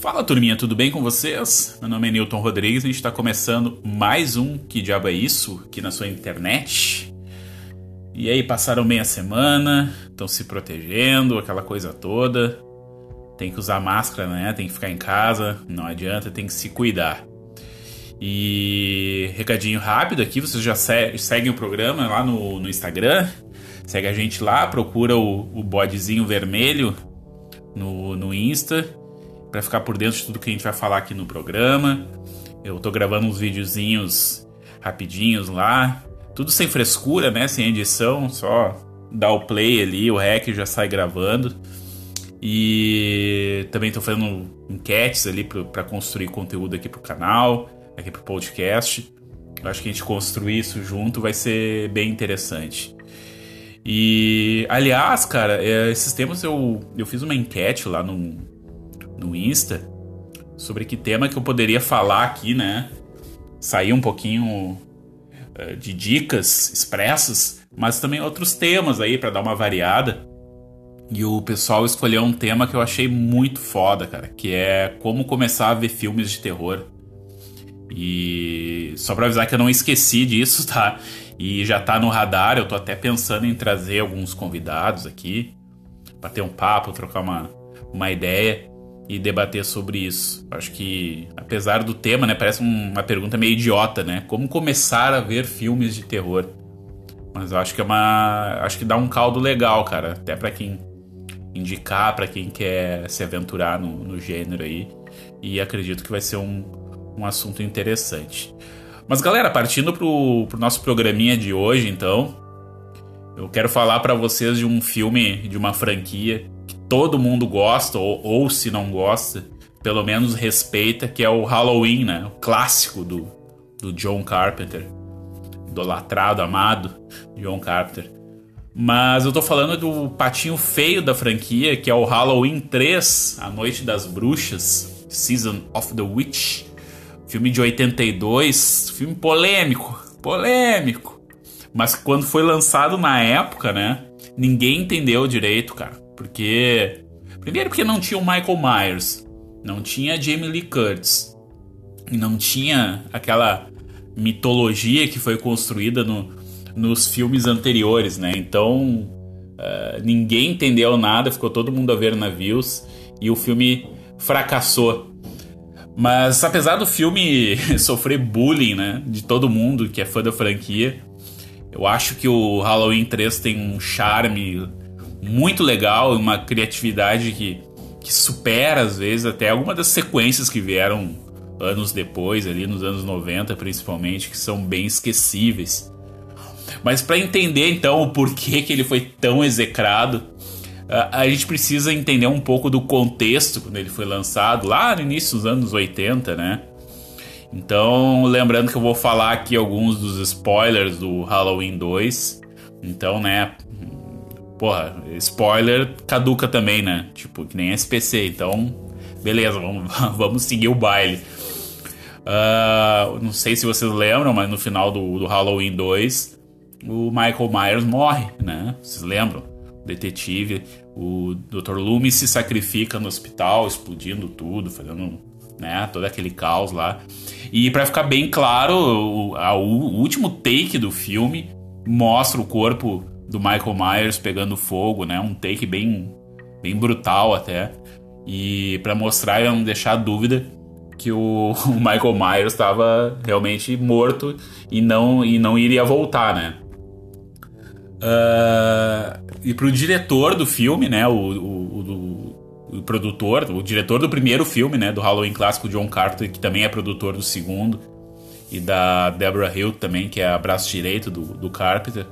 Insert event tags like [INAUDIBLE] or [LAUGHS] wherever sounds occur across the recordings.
Fala turminha, tudo bem com vocês? Meu nome é Newton Rodrigues, a gente está começando mais um Que Diabo é Isso aqui na sua internet. E aí, passaram meia semana, estão se protegendo, aquela coisa toda. Tem que usar máscara, né? Tem que ficar em casa, não adianta, tem que se cuidar. E recadinho rápido aqui, vocês já seguem o programa lá no, no Instagram. Segue a gente lá, procura o, o bodezinho vermelho no, no Insta para ficar por dentro de tudo que a gente vai falar aqui no programa. Eu tô gravando uns videozinhos rapidinhos lá, tudo sem frescura, né, sem edição, só dá o play ali, o rec já sai gravando. E também tô fazendo enquetes ali para construir conteúdo aqui pro canal, aqui pro podcast. Eu acho que a gente construir isso junto vai ser bem interessante. E, aliás, cara, é, esses tempos eu, eu fiz uma enquete lá no, no Insta sobre que tema que eu poderia falar aqui, né? Sair um pouquinho uh, de dicas expressas, mas também outros temas aí para dar uma variada. E o pessoal escolheu um tema que eu achei muito foda, cara, que é como começar a ver filmes de terror. E só pra avisar que eu não esqueci disso, [LAUGHS] tá? E já tá no radar, eu tô até pensando em trazer alguns convidados aqui, bater um papo, trocar uma, uma ideia e debater sobre isso. Acho que, apesar do tema, né, parece uma pergunta meio idiota, né? Como começar a ver filmes de terror? Mas acho que é uma, acho que dá um caldo legal, cara, até para quem indicar, para quem quer se aventurar no, no, gênero aí. E acredito que vai ser um, um assunto interessante. Mas galera, partindo pro, pro nosso programinha de hoje, então, eu quero falar para vocês de um filme, de uma franquia todo mundo gosta, ou, ou se não gosta, pelo menos respeita, que é o Halloween, né? O clássico do, do John Carpenter. Idolatrado, amado John Carpenter. Mas eu tô falando do patinho feio da franquia, que é o Halloween 3, A Noite das Bruxas, Season of the Witch. Filme de 82, filme polêmico, polêmico. Mas quando foi lançado na época, né? Ninguém entendeu direito, cara. Porque. Primeiro, porque não tinha o Michael Myers, não tinha Jamie Lee Curtis, e não tinha aquela mitologia que foi construída no, nos filmes anteriores, né? Então. Uh, ninguém entendeu nada, ficou todo mundo a ver navios e o filme fracassou. Mas apesar do filme [LAUGHS] sofrer bullying, né, de todo mundo que é fã da franquia, eu acho que o Halloween 3 tem um charme muito legal, uma criatividade que, que supera às vezes até algumas das sequências que vieram anos depois, ali nos anos 90 principalmente, que são bem esquecíveis. Mas para entender então o porquê que ele foi tão execrado, a, gente precisa entender um pouco do contexto quando ele foi lançado, lá no início dos anos 80, né? Então, lembrando que eu vou falar aqui alguns dos spoilers do Halloween 2. Então, né, porra, spoiler caduca também, né? Tipo, que nem SPC. Então, beleza, vamos, [LAUGHS] vamos seguir o baile. Uh, não sei se vocês lembram, mas no final do, do Halloween 2, o Michael Myers morre, né? Vocês lembram? O detetive, o Dr. Loomis se sacrifica no hospital, explodindo tudo, fazendo né, todo aquele caos lá. E para ficar bem claro, o, a, o último take do filme mostra o corpo do Michael Myers pegando fogo, né? Um take bem, bem brutal até. E para mostrar e não deixar dúvida que o, [LAUGHS] o Michael Myers estava realmente morto e não, e não iria voltar, né? Uh, e pro diretor do filme, né? O, o, o, produtor, o diretor do primeiro filme, né? Do Halloween clássico, John Carpenter, que também é produtor do segundo. E da Deborah Hill também, que é a braço direito do, do Carpenter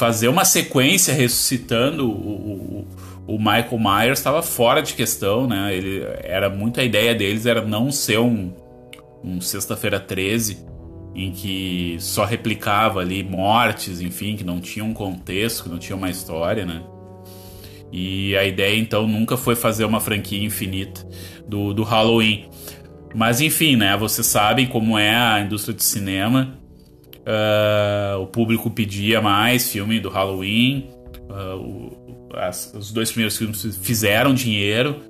fazer uma sequência ressuscitando o, o, o Michael Myers estava fora de questão, né? Ele era muito a ideia deles era não ser um, um sexta-feira 13 em que só replicava ali mortes, enfim, que não tinha um contexto, que não tinha uma história, né? E a ideia então nunca foi fazer uma franquia infinita do, do Halloween. Mas enfim, né? Vocês sabem como é a indústria de cinema. Uh, o público pedia mais filme do Halloween. Uh, o, as, os dois primeiros filmes fizeram dinheiro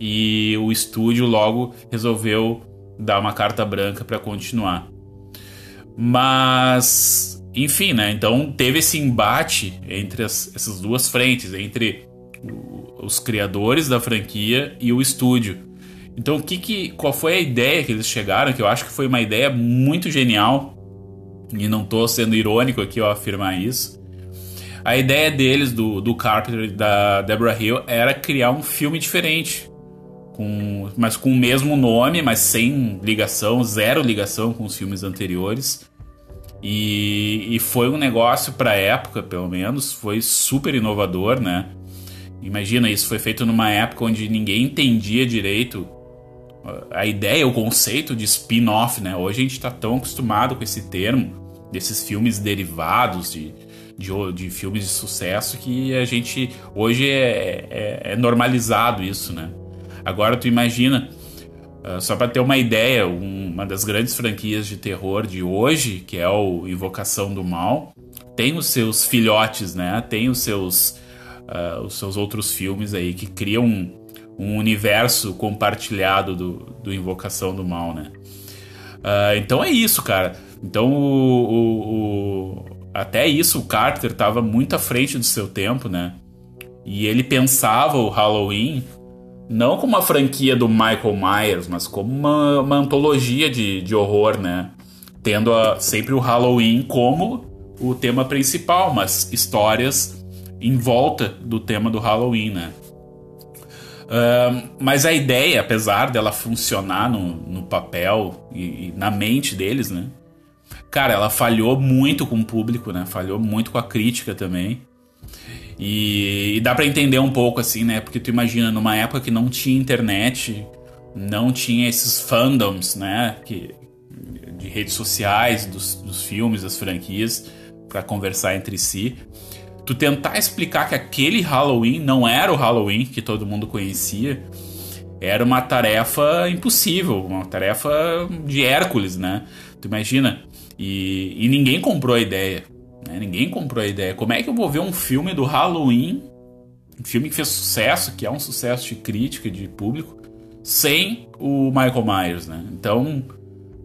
e o estúdio logo resolveu dar uma carta branca para continuar. Mas, enfim, né? Então teve esse embate entre as, essas duas frentes, entre os criadores da franquia e o estúdio. Então, o que, que, qual foi a ideia que eles chegaram? Que eu acho que foi uma ideia muito genial. E não estou sendo irônico aqui ao afirmar isso. A ideia deles, do, do Carpenter e da Deborah Hill, era criar um filme diferente com, mas com o mesmo nome, mas sem ligação, zero ligação com os filmes anteriores. E, e foi um negócio para época, pelo menos, foi super inovador, né? Imagina, isso foi feito numa época onde ninguém entendia direito a ideia, o conceito de spin-off, né? Hoje a gente está tão acostumado com esse termo, desses filmes derivados de, de, de, filmes de sucesso, que a gente hoje é, é, é normalizado isso, né? Agora tu imagina, uh, só para ter uma ideia, um, uma das grandes franquias de terror de hoje, que é o Invocação do Mal, tem os seus filhotes, né? Tem os seus, uh, os seus outros filmes aí que criam um, universo compartilhado do, do Invocação do Mal, né? Uh, então é isso, cara. Então o, o, o, até isso o Carter estava muito à frente do seu tempo, né? E ele pensava o Halloween não como uma franquia do Michael Myers, mas como uma, uma antologia de, de horror, né? Tendo a, sempre o Halloween como o tema principal, mas histórias em volta do tema do Halloween, né? Mas a ideia, apesar dela funcionar no, no papel e, e, na mente deles, né? Cara, ela falhou muito com o público, né? Falhou muito com a crítica também. E, e dá para entender um pouco assim, né? Porque tu imagina numa época que não tinha internet, não tinha esses fandoms, né? Que, de redes sociais, dos, dos filmes, das franquias, para conversar entre si. Tu tentar explicar que aquele Halloween não era o Halloween que todo mundo conhecia, era uma tarefa impossível, uma tarefa de Hércules, né? Tu imagina? E, e ninguém comprou a ideia. Né? Ninguém comprou a ideia. Como é que eu vou ver um filme do Halloween, um filme que fez sucesso, que é um sucesso de crítica, de público, sem o Michael Myers, né? Então,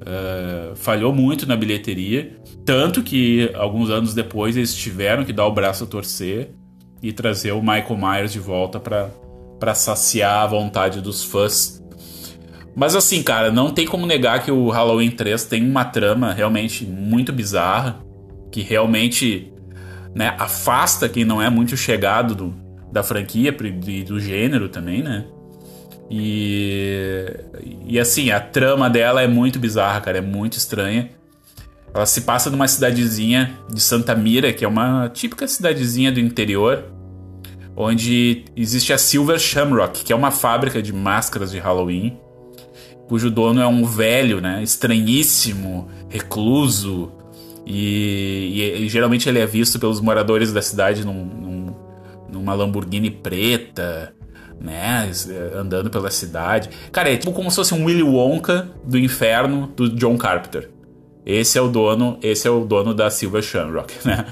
uh, falhou muito na bilheteria. Tanto que, alguns anos depois, eles tiveram que dar o braço a torcer e trazer o Michael Myers de volta para saciar a vontade dos fãs. Mas assim, cara, não tem como negar que o Halloween 3 tem uma trama realmente muito bizarra que realmente né, afasta quem não é muito chegado do, da franquia e do gênero também, né? E, e assim, a trama dela é muito bizarra, cara, é muito estranha. Ela se passa numa cidadezinha de Santa Mira, que é uma típica cidadezinha do interior, onde existe a Silver Shamrock, que é uma fábrica de máscaras de Halloween, cujo dono é um velho, né, estranhíssimo, recluso, e, e, e, geralmente ele é visto pelos moradores da cidade num, num, numa Lamborghini preta, né? Andando pela cidade. Cara, é tipo como se fosse um Willy Wonka do inferno do John Carpenter. Esse é o dono, esse é o dono da Silver Shamrock, [LAUGHS] né?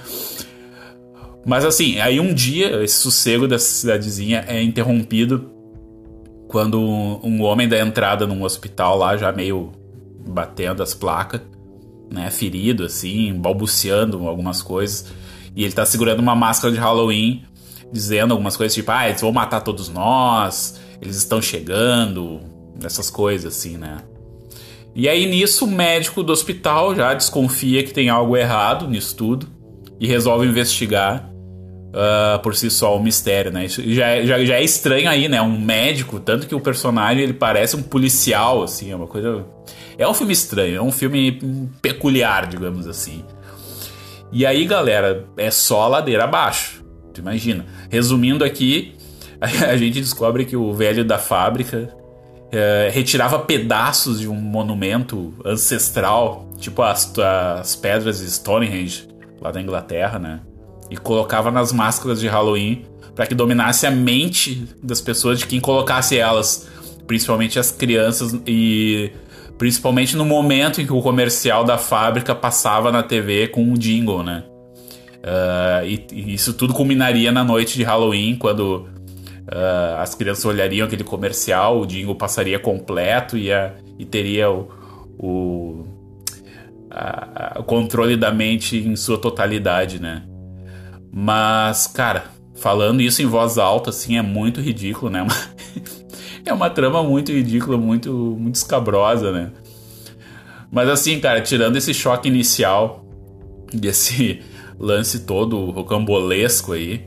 Mas assim, aí um dia esse sossego dessa cidadezinha é interrompido quando um homem dá entrada num hospital lá, já meio batendo as placas né, ferido, assim, balbuciando algumas coisas. E ele tá segurando uma máscara de Halloween, dizendo algumas coisas tipo, ah, eles vão matar todos nós, eles estão chegando, essas coisas assim, né? E aí nisso o médico do hospital já desconfia que tem algo errado nisso tudo e resolve investigar uh, por si só o mistério, né? Isso já, é, já, já é estranho aí, né? Um médico, tanto que o personagem ele parece um policial, assim, é uma coisa é um filme estranho, é um filme peculiar, digamos assim. E aí, galera, é só ladeira abaixo. Tu imagina. Resumindo aqui, [LAUGHS] a gente descobre que o velho da fábrica é, retirava pedaços de um monumento ancestral, tipo as, as pedras de Stonehenge, lá da Inglaterra, né? E colocava nas máscaras de Halloween para que dominasse a mente das pessoas de quem colocasse elas, principalmente as crianças e Principalmente no momento em que o comercial da fábrica passava na TV com um jingle, né? Uh, e, e, isso tudo culminaria na noite de Halloween, quando Uh, as crianças olhariam aquele comercial, o jingle passaria completo e, a, e teria o, o, a, o controle da mente em sua totalidade, né? Mas, cara, falando isso em voz alta, assim, é muito ridículo, né? [LAUGHS] é uma trama muito ridícula, muito, muito escabrosa, né? Mas assim, cara, tirando esse choque inicial desse lance todo rocambolesco aí,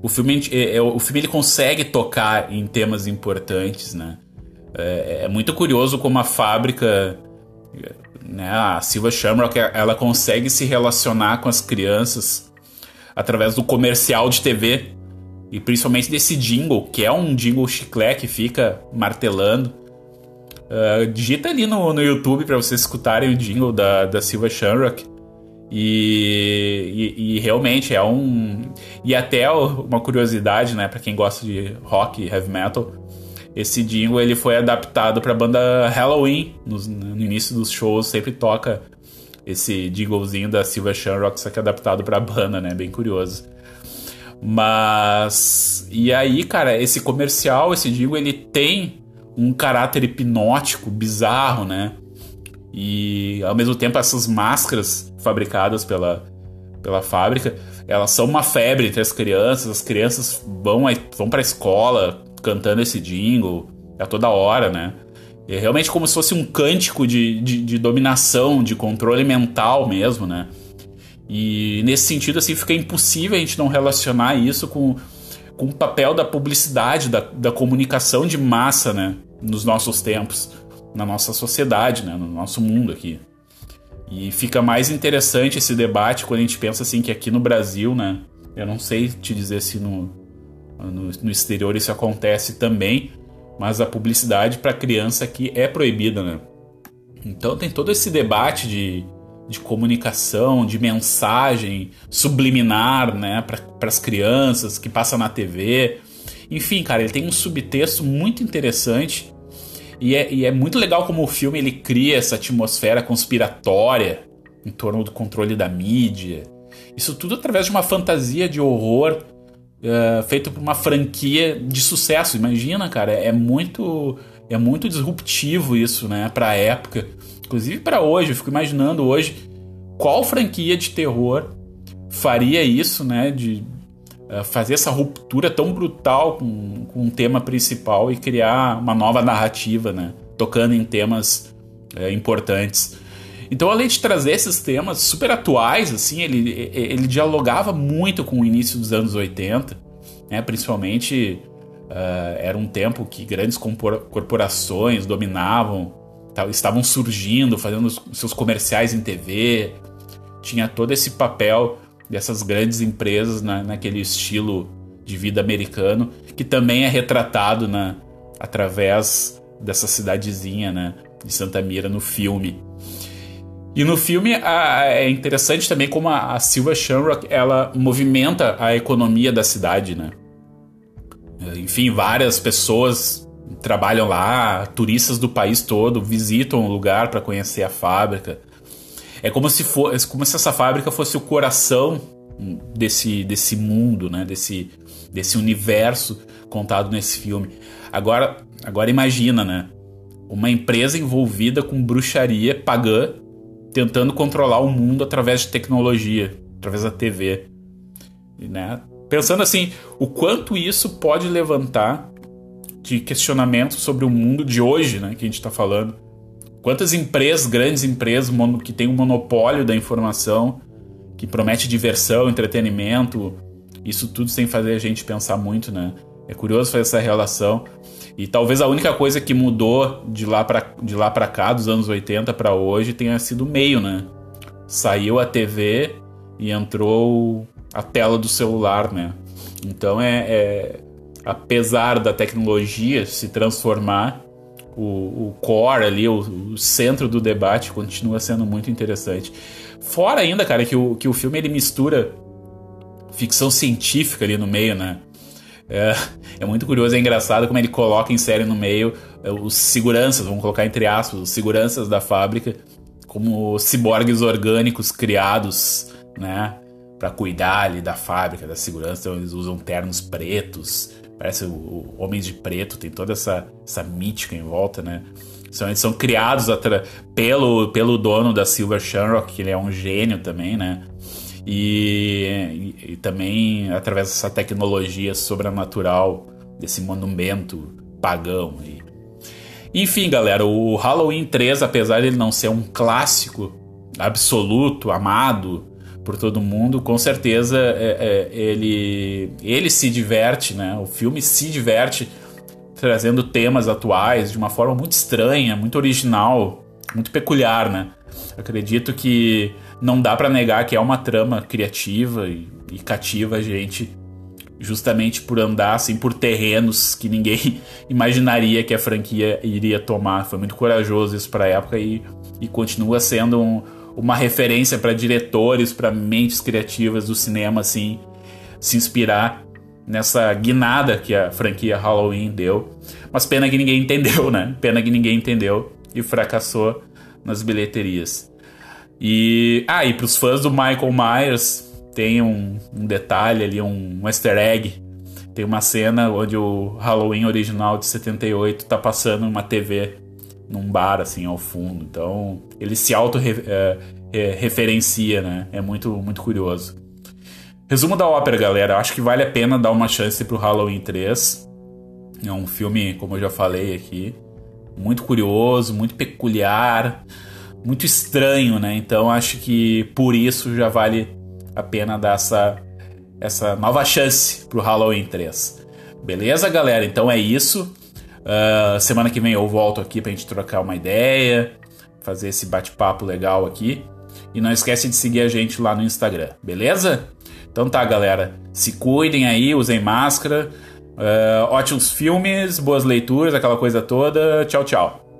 o filme, é, é, o filme ele consegue tocar em temas importantes, né? É, é muito curioso como a fábrica, né, a Silva Shamrock, ela consegue se relacionar com as crianças através do comercial de TV e principalmente desse jingle, que é um jingle chiclete que fica martelando. Uh, digita ali no, no YouTube para vocês escutarem o jingle da, da Silva Shamrock. E, e, e, realmente é um. E até uma curiosidade, né, para quem gosta de rock e heavy metal, esse jingle ele foi adaptado para a banda Halloween. No, no, início dos shows sempre toca esse jinglezinho da Silver Shamrock, só que adaptado para a banda, né? Bem curioso. Mas. E aí, cara, esse comercial, esse jingle, ele tem um caráter hipnótico, bizarro, né? E ao mesmo tempo essas máscaras fabricadas pela, pela fábrica, elas são uma febre entre as crianças, as crianças vão, vão pra escola cantando esse jingle a toda hora, né? É realmente como se fosse um cântico de, de, de dominação, de controle mental mesmo, né? E nesse sentido, assim, fica impossível a gente não relacionar isso com, com o papel da publicidade, da, da comunicação de massa, né? Nos nossos tempos na nossa sociedade, né, no nosso mundo aqui. E fica mais interessante esse debate quando a gente pensa assim que aqui no Brasil, né, eu não sei te dizer se no, no, no exterior isso acontece também, mas a publicidade para criança aqui é proibida, né? Então tem todo esse debate de, de comunicação, de mensagem subliminar, né, para as crianças que passa na TV. Enfim, cara, ele tem um subtexto muito interessante e é, e é muito legal como o filme ele cria essa atmosfera conspiratória em torno do controle da mídia. Isso tudo através de uma fantasia de horror uh, feito por uma franquia de sucesso. Imagina, cara, é muito é muito disruptivo isso, né, para a época, inclusive para hoje. Eu fico imaginando hoje qual franquia de terror faria isso, né, de eh, fazer essa ruptura tão brutal com, com um tema principal e criar uma nova narrativa, né? Tocando em temas é, importantes. Então, além de trazer esses temas super atuais, assim, ele, ele dialogava muito com o início dos anos 80, né? principalmente uh, era um tempo que grandes corporações dominavam, estavam surgindo, fazendo seus comerciais em TV, tinha todo esse papel dessas grandes empresas na, naquele estilo de vida americano, que também é retratado na, através dessa cidadezinha né, de Santa Mira no filme. E no filme a, é interessante também como a, a Silva Shamrock ela movimenta a economia da cidade, né? Enfim, várias pessoas trabalham lá, turistas do país todo visitam o lugar para conhecer a fábrica. É como se, é como se essa fábrica fosse o coração desse, desse mundo, né? Desse, desse universo contado nesse filme. Agora, agora imagina, né? Uma empresa envolvida com bruxaria pagã tentando controlar o mundo através de tecnologia, através da TV, né? Pensando assim, o quanto isso pode levantar de questionamento sobre o mundo de hoje, né, que a gente está falando. Quantas empresas, grandes empresas, que têm um monopólio da informação, que promete diversão, entretenimento, isso tudo sem fazer a gente pensar muito, né? É curioso fazer essa relação. E talvez a única coisa que mudou de lá para de lá para cá, dos anos 80 para hoje, tenha sido o meio, né? Saiu a TV e entrou a tela do celular, né? Então é, é apesar da tecnologia se transformar, o, o core ali, o, o, centro do debate continua sendo muito interessante. Fora ainda, cara, que o, que o filme ele mistura ficção científica ali no meio, né? É, é muito curioso, é engraçado como ele coloca em série no meio é, os seguranças, vamos colocar entre aspas, os seguranças da fábrica, como ciborgues orgânicos criados, né? para cuidar ali da fábrica, da segurança, então eles usam ternos pretos, parece o, o Homens de Preto, tem toda essa, essa mítica em volta, né? São, eles são criados pelo, pelo dono da Silver Shamrock, que ele é um gênio também, né? E, e, e também através dessa tecnologia sobrenatural, desse monumento pagão. Enfim, galera, o Halloween 3, apesar de ele não ser um clássico absoluto, amado por todo mundo, com certeza é, é, ele, ele se diverte, né? O filme se diverte trazendo temas atuais de uma forma muito estranha, muito original, muito peculiar, né? Acredito que não dá para negar que é uma trama criativa e, e cativa a gente justamente por andar assim por terrenos que ninguém [LAUGHS] imaginaria que a franquia iria tomar. Foi muito corajoso isso para a época e, e continua sendo um, uma referência para diretores, para mentes criativas do cinema assim se inspirar nessa guinada que a franquia Halloween deu. Mas pena que ninguém entendeu, né? Pena que ninguém entendeu e fracassou nas bilheterias. E, ah, e pros fãs do Michael Myers, tem um, um detalhe ali, um, um easter egg. Tem uma cena onde o Halloween original de 78 tá passando uma TV num bar, assim, ao fundo. Então, ele se auto-referencia, é, né? É muito, muito curioso. Resumo da ópera, galera. Acho que vale a pena dar uma chance pro Halloween 3. É um filme, como eu já falei aqui, muito curioso, muito peculiar, muito estranho, né? Então acho que por isso já vale a pena dar essa, essa nova chance pro Halloween 3. Beleza, galera? Então é isso. Uh, semana que vem eu volto aqui pra gente trocar uma ideia, fazer esse bate-papo legal aqui. E não esquece de seguir a gente lá no Instagram, beleza? Então tá, galera. Se cuidem aí, usem máscara. Uh, ótimos filmes, boas leituras, aquela coisa toda. Tchau, tchau.